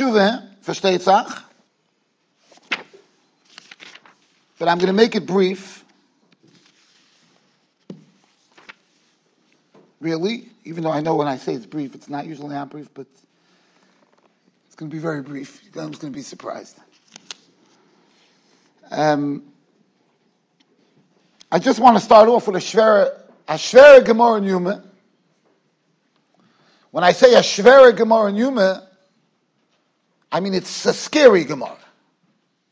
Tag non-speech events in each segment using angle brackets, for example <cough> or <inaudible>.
Tshuva, versteht sich. But I'm going to make it brief. Really, even though I know when I say it's brief, it's not usually not brief, but it's going to be very brief. I'm just going to be surprised. Um, I just want to start off with a shvera, a shvera Gemara Yuma. When I say a shvera Gemara Yuma, I mean it's a scary Gemara.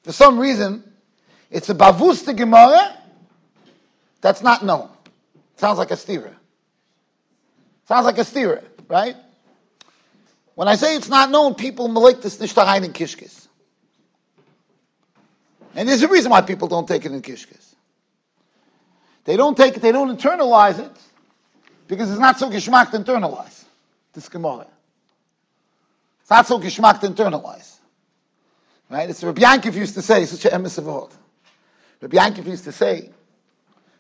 For some reason, it's a bavusta Gemara that's not known. Sounds like a stira. Sounds like a stira, right? When I say it's not known, people malik this nishtahain in kishkis. And there's a reason why people don't take it in kishkis. They don't take it, they don't internalize it, because it's not so geschmack to internalize this Gemara. It's not so geschmack to internalize. Right? It's Rabbi Yankiv used to say, such a emes of old. Rabbi Yankiv used to say,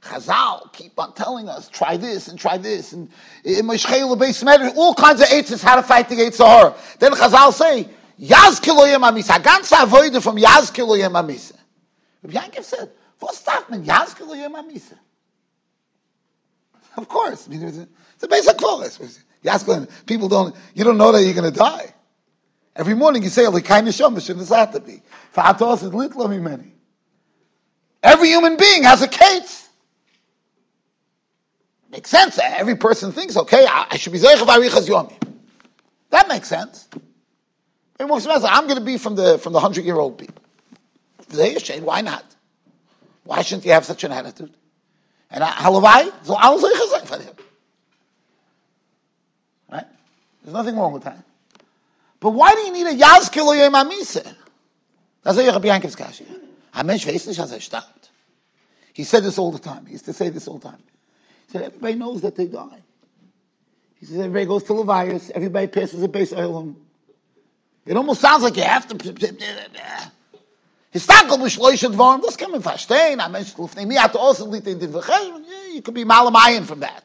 Chazal keep on telling us, try this and try this, and all kinds of eights how to fight the Yitzhar. Then Chazal say, Yaz kiloyem amisa, ganz avoide from Yaz kiloyem amisa. Rabbi Yankiv said, what's that man, Yaz kiloyem amisa? Of course, I mean, it's, a, basic chorus. People don't, you don't know that you're going to die. Every morning you say, "Likai neshama shouldn't to be." Fa'atos is litlo many. Every human being has a case. Makes sense. Every person thinks, okay, I, should be zeichav arichas yomi. That makes sense. I'm going to be from the from the hundred year old people. Why not? Why shouldn't you have such an attitude? And halavai, so I'll say for him. Right? There's nothing wrong with that. But why do you need a Yazkilo Yom HaMiseh? That's what Rabbi Yankov's kashi. Hamesh weiß nicht, starbt. He said this all the time. He used to say this all the time. He said, everybody knows that they die. He says, everybody goes to Levias, everybody passes a base oilum. It almost sounds like you have to... Histakel b'shloisha dvorim, das kann man verstehen, a mensch lufnei mi hat also lit in den you could be malamayan from that.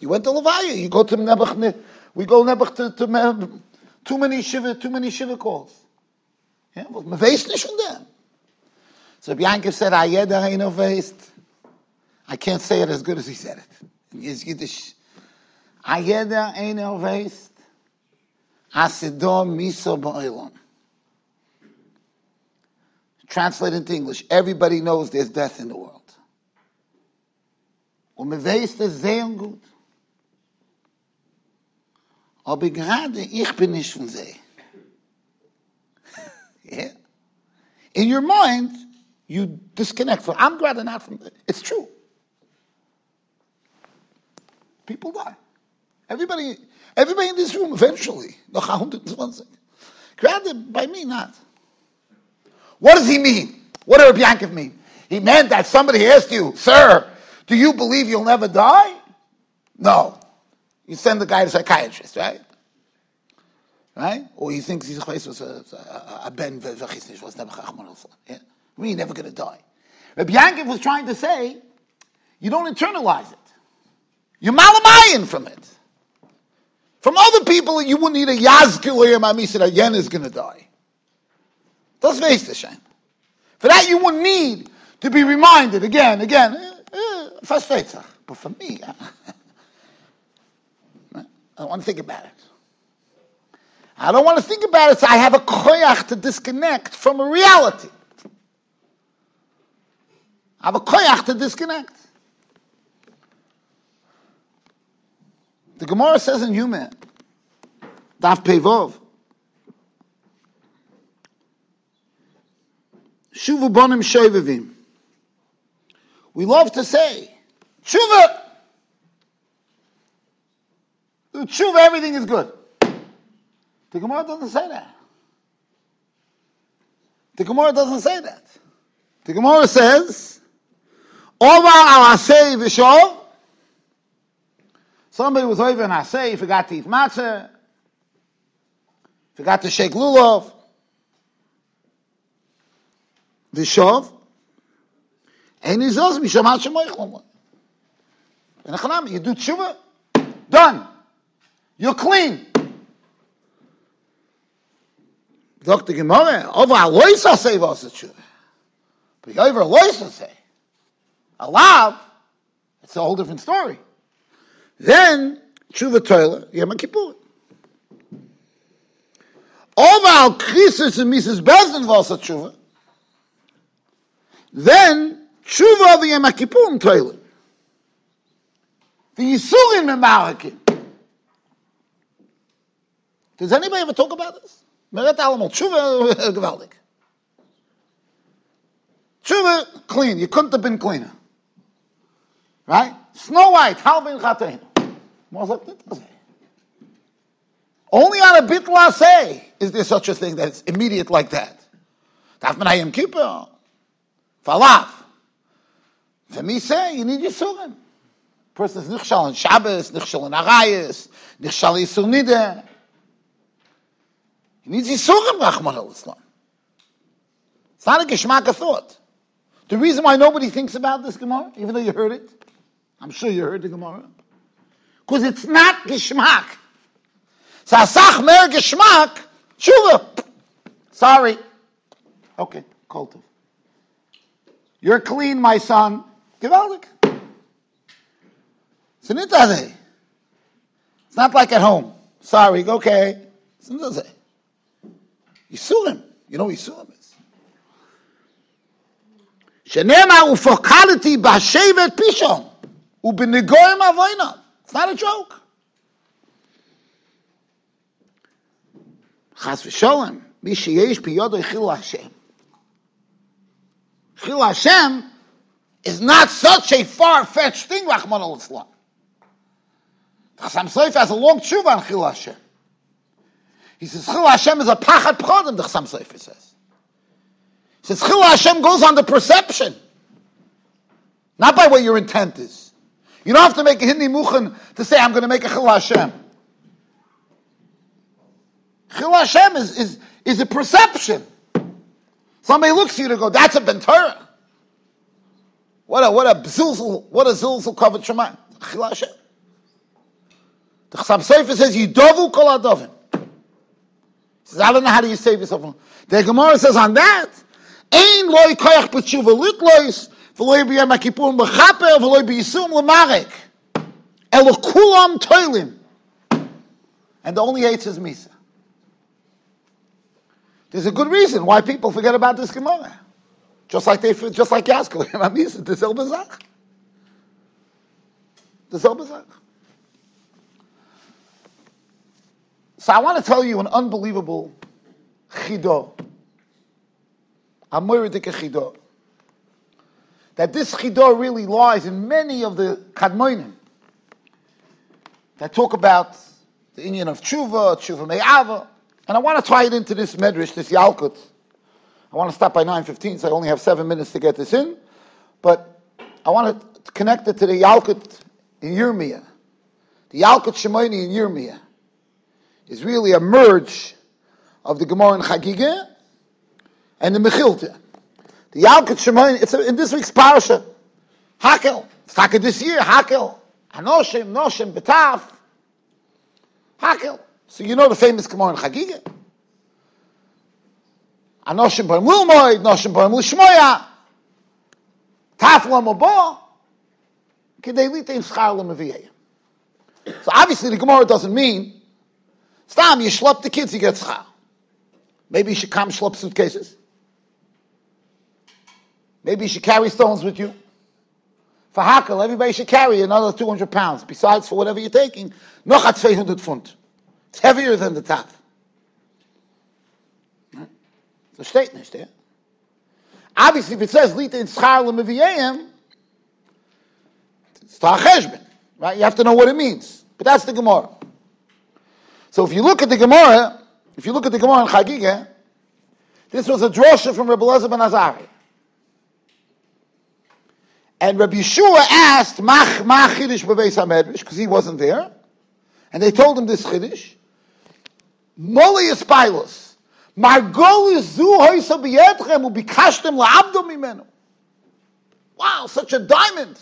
You went to Levaya, you go to Nebuchadnezzar, we go never to, to too many shiva, too many shiva calls. Yeah, well, me weiß nicht von. So Bianca said, Ayeda heino veist. I can't say it as good as he said it. In his Yiddish. Ayeda heino veist. Asido miso ba'ilon. Translate into English. Everybody knows there's death in the world. Und me weiß das sehr gut. Aber gerade ich bin nicht von sie. <laughs> yeah. In your mind, you disconnect from, I'm glad not from, it's true. People die. Everybody, everybody in this room eventually, noch 120. Granted, by me not. What does he mean? What did Yankov mean? He meant that somebody asked you, sir, do you believe you'll never die? No. You send the guy to a psychiatrist, right? Right? Or he thinks he's was a, a, a ben v'chisnish was never Yeah? We're never going to die. Rabbi Yankov was trying to say, you don't internalize it. You're malamayan from it. From other people, you wouldn't need a yazkil or your said yen is going to die. That's face the shame. For that, you wouldn't need to be reminded again, again. Eh, eh, but for me, <laughs> I don't want to think about it. I don't want to think about it, so I have a koyach to disconnect from a reality. I have a koyach to disconnect. The Gemara says in Human, Daf Pevov, Shuvu bonim shoivavim. We love to say, Shuva! Tshuva, everything is good. The Gemara doesn't say that. The Gemara doesn't say that. The Gemara says. Somebody was over in asay, forgot to eat matzah, forgot to shake lulav. V'shov. And he says, Mishamat shemoich You do tshuva, done. You're clean. Dr. Gemara, over a loisa say it true. But over a loisa say. A lav, it's a whole different story. Then, tshuva toilet, Yom Kippur. Over al krisis and Mrs. Bezdin it true. Then, tshuva of Yom Kippur toilet. The Yisurin Memarakim. Does anybody ever talk about this? Meret Alamol, Tshuva, uh, gewaldig. Tshuva, clean. You couldn't have been cleaner. Right? Snow White, how bin chatein? Only on a bitla say is there such a thing that's immediate like that. Daf Menayim Kippur, Falaf. For me say, you need your Yisurim. Person is nichshal in Shabbos, nichshal in Arayis, nichshal Yisur Nideh. He needs Yisurim, Rahman al-Islam. It's not a geschmack of thought. The reason why nobody thinks about this Gemara, even though you heard it, I'm sure you heard the Gemara, because it's not geschmack. Sasach mer geschmack, shuva. Sorry. Okay, kultiv. You're clean, my son. Gewaldig. It's not like at home. Sorry, okay. It's Yisurim. You know what Yisurim is? Shenema ufokaliti b'shevet pishon u'b'negoyim avoina. It's not a joke. Chas v'sholem, mi sheyesh piyodo chil Hashem. Chil Hashem is not such a far-fetched thing, Rahman al-Islam. Chasam Soif has a long tshuva on Chil Hashem. He says, Chil Hashem is a pachat pchodim, the Chassam Sofer says. He says, Chil Hashem goes on the perception, not by what your intent is. You don't have to make a Hindi muchen to say, I'm going to make a Chil Hashem. Chil Hashem is, is, is a perception. Somebody looks at you to go, that's a Bentorah. What a, what a zilzul, what a zilzul covered Shema. Chil Hashem. The Chassam Sofer says, Yidovu kol adovim says, I don't know how do you save yourself. The Gemara says on that, Ein loy koyach b'tshuva litlois, v'loy b'yam ha'kippur m'chaper, v'loy b'yisum l'marek. Elo kulam toilim. And the only eight is Misa. There's a good reason why people forget about this Gemara. Just like they, just like Yaskel, Misa, the Zel Bezach. The Zel So I want to tell you an unbelievable chido. A chido. That this chido really lies in many of the kadmoinim that talk about the Indian of tshuva, tshuva me'ava, and I want to tie it into this medrash, this yalkut. I want to stop by 9.15, so I only have seven minutes to get this in, but I want to connect it to the yalkut in Yirmiyah, the yalkut Shimoni in Yirmiyah is really a merge of the Gemara and Chagigah and the Mechilta. The Yalkut Shemayin, it's in this week's parasha. Hakel. It's Hakel this year, Hakel. Anoshim, Noshim, Betaf. Hakel. So you know the famous Gemara and Chagigah. Anoshim Barim Lilmoid, Noshim Barim Lishmoya. Tafla Mabo. Kedei Litein Schar So obviously the Gemara doesn't mean Stam, you schlep the kids, you get schar. Maybe you should come schlep suitcases. Maybe you should carry stones with you. For Hakel, everybody should carry another 200 pounds. Besides, for whatever you're taking, noch at 200 fund. It's heavier than the top. The statement is there. Obviously, if it says lita in schar lemiviyayim, it's ta'acheshben, right? You have to know what it means. But that's the Gemara. So if you look at the Gemara, if you look at the Gemara in Chagigah, this was a drosha from Rabbi Elazar ben Azari. And Rabbi Yeshua asked, Mach, mach Chiddush b'beis HaMedrash, because he wasn't there. And they told him this Chiddush. Moli is Pilos. Margol zu hoisa b'yetchem ubikashtem la'abdo mimenu. Wow, such a diamond.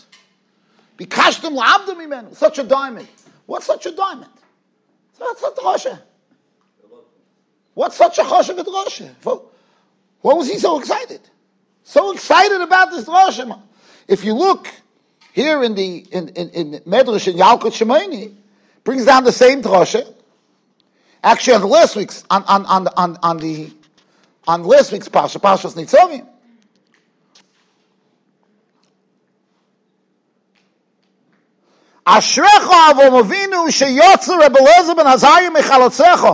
Bikashtem la'abdo mimenu. Such a diamond. What's such a diamond? That's not drosha. What's such a choshev drosha? Why was he so excited? So excited about this drosha. If you look here in the in in, in Medrash in Yalkut Shimoni, brings down the same drosha. Actually, on the last week's on on on on, on the on last week's parsha, Parshas Nitzavim. אשריך אבו אבינו שיוצא רב אליעזר בן עזריה מחלציך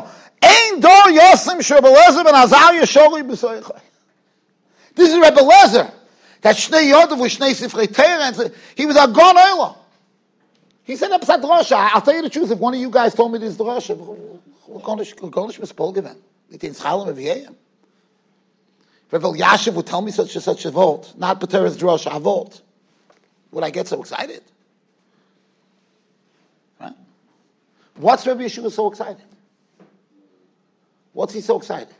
אין דור יוסם שרב אליעזר בן עזריה שורי בסויך This is Rebbe Lezer. That Shnei Yodav with Shnei Sifrei Torah. He was a Gon Oila. He said, Absat Drosha, I'll tell you the truth, if one of you guys told me this Drosha, Gonish Mispol given. It in Schalim of Yehem. Rebbe Yashiv would tell me such a such a vote, not Pateras Drosha, a vote. Would I get so excited? Right? What's Rebbe Yeshua so excited? What's he so excited?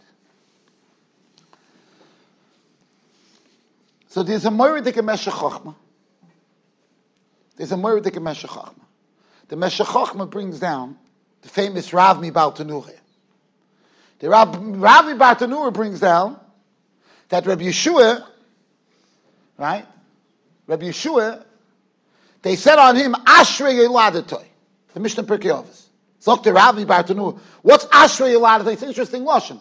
So there's a Moiridik Meshech Chochmah. There's a Moiridik Meshech Chochmah. The Chochmah brings down the famous Rav Mibal Tanurah. The Rav, Rav Mibal Tanurah brings down that Rabbi Yeshua, right? Rabbi Yeshua, they said on him, Ashrei Yeladatoy. The Mishnah Pirkei Avos. Rav Mibal Tanurah. What's Ashrei Yeladatoy? It's an interesting Lashon.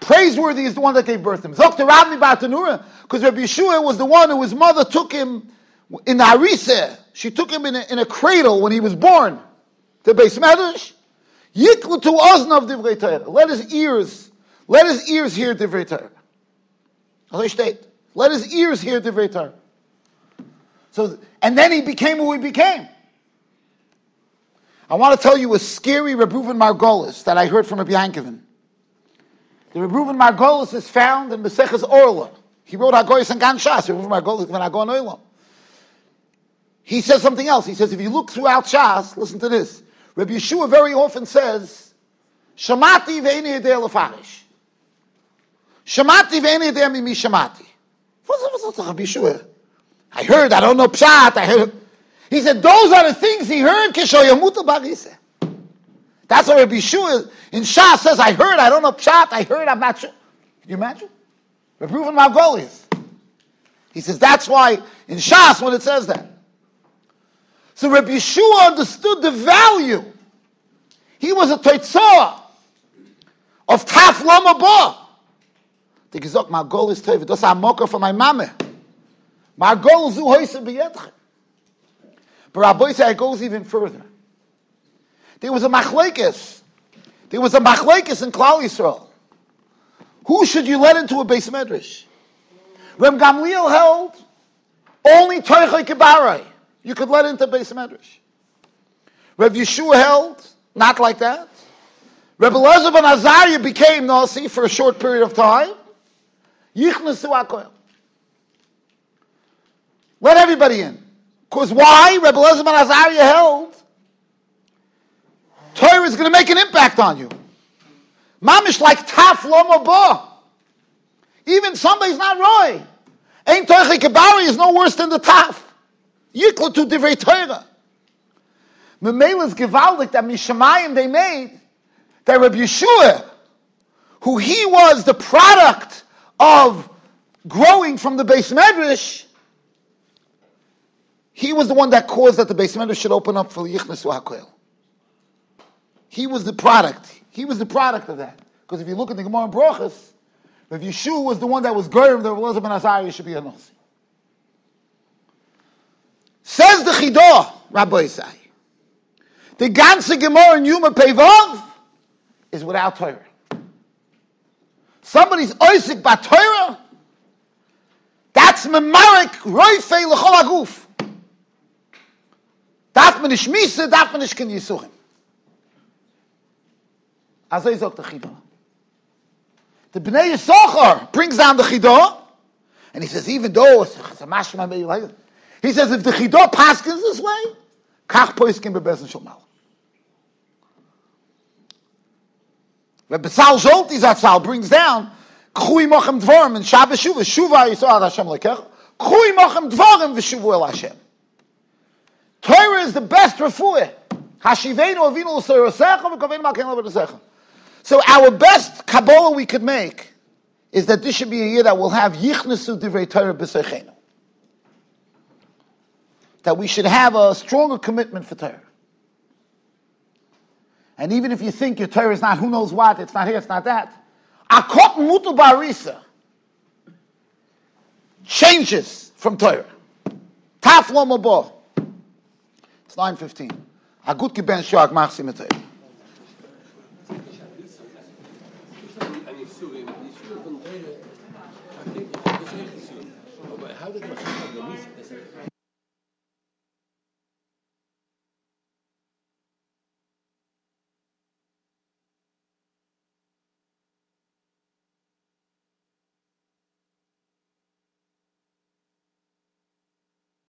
Praiseworthy is the one that gave birth to him. Zok Rabbi Bartanura, because Rabbi Yeshua was the one who his mother took him in the Hariseh. She took him in a, in a cradle when he was born. The Beis Medrash. Yiklu to Ozna of Divrei Torah. Let his ears, let his ears hear Divrei Torah. Let his ears hear Divrei Torah. So, and then he became who he became. I want to tell you a scary Rebruven Margolis that I heard from Rabbi Yankovin. The Reuven Margolis is found in Meseches Orla. He wrote Hagoyis and Gan Shas. Reuven Margolis when Hagon Oilam. He says something else. He says, if you look throughout Shas, listen to this. Rabbi Yeshua very often says, Shamati ve'eni yedei lefarish. Shamati ve'eni yedei mimi shamati. What's that, Rabbi Yeshua? I heard, I don't know pshat, I heard. He said, those are the things he heard. That's what Rabbi Yeshua in Shah says, I heard, I don't know Pshat, I heard, I'm not sure. Can you imagine? Reuven Margolis. He says, that's why in Shas when it says that. So Rabbi Yeshua understood the value. He was a Teitzah of Taf Lama Ba. The Gizok Margolis Teiv, das a mocker for my mama. Margol zu hoise. But Rabbi it goes even further. There was a machlekes. There was a machlekes in Klal Yisrael. Who should you let into a base medrash? Rem Gamliel held only Toichai Kibarai. You could let into base medrash. Rev Yeshua held not like that. Reb Elazar ben Azariah became Nasi for a short period of time. Yichnasu Akoyel. Let everybody in. Because why? Reb Elazar ben Azariah held Torah is going to make an impact on you. Mamish like taf loma ba. Even somebody's not roy. Ain't Torah Kabari is no worse than the taf. Yikla to divrei Torah. Memela's gewaldik that Mishamayim they made that Rabbi Yeshua, who he was the product of growing from the base medrash, he was the one that caused that the basement should open up for Yichnas HaKoel. He was the product. He was the product of that. Because if you look at the Gemara in Brochus, if Yeshua was the one that was Goyim, the Elazar ben Azariah should be a Nasi. Says the Chidah, Rabbi Isai, the ganze Gemara in Yuma Pevav is without Torah. Somebody's Isaac by Torah, that's Memarik Roifei L'chol. Man nicht miese, darf man nicht ken Yisuchim. Also sagt der Chidah. The Bnei Yisachar brings down the Chidah, and he says, even though it's a mashma he says, if the Chidah paskins this way, kach poiskin bebezin shomal. Rabbi Sal Zolti Zatzal brings down, Kchui mochem dvorim in Shabbos Shuva, Shuva Yisrael Hashem lekech, Kchui mochem dvorim v'shuvu el Hashem. Torah is the best refuah. So our best Kabbalah we could make is that this should be a year that will have Yichnesu Divrei Torah B'Seichenu. That we should have a stronger commitment for Torah. And even if you think your Torah is not who knows what, it's not here, it's not that. Akot Mutu Barisa changes from Torah. Taf Lomabo. It's 9:15. A gut geben shark machs mit dir.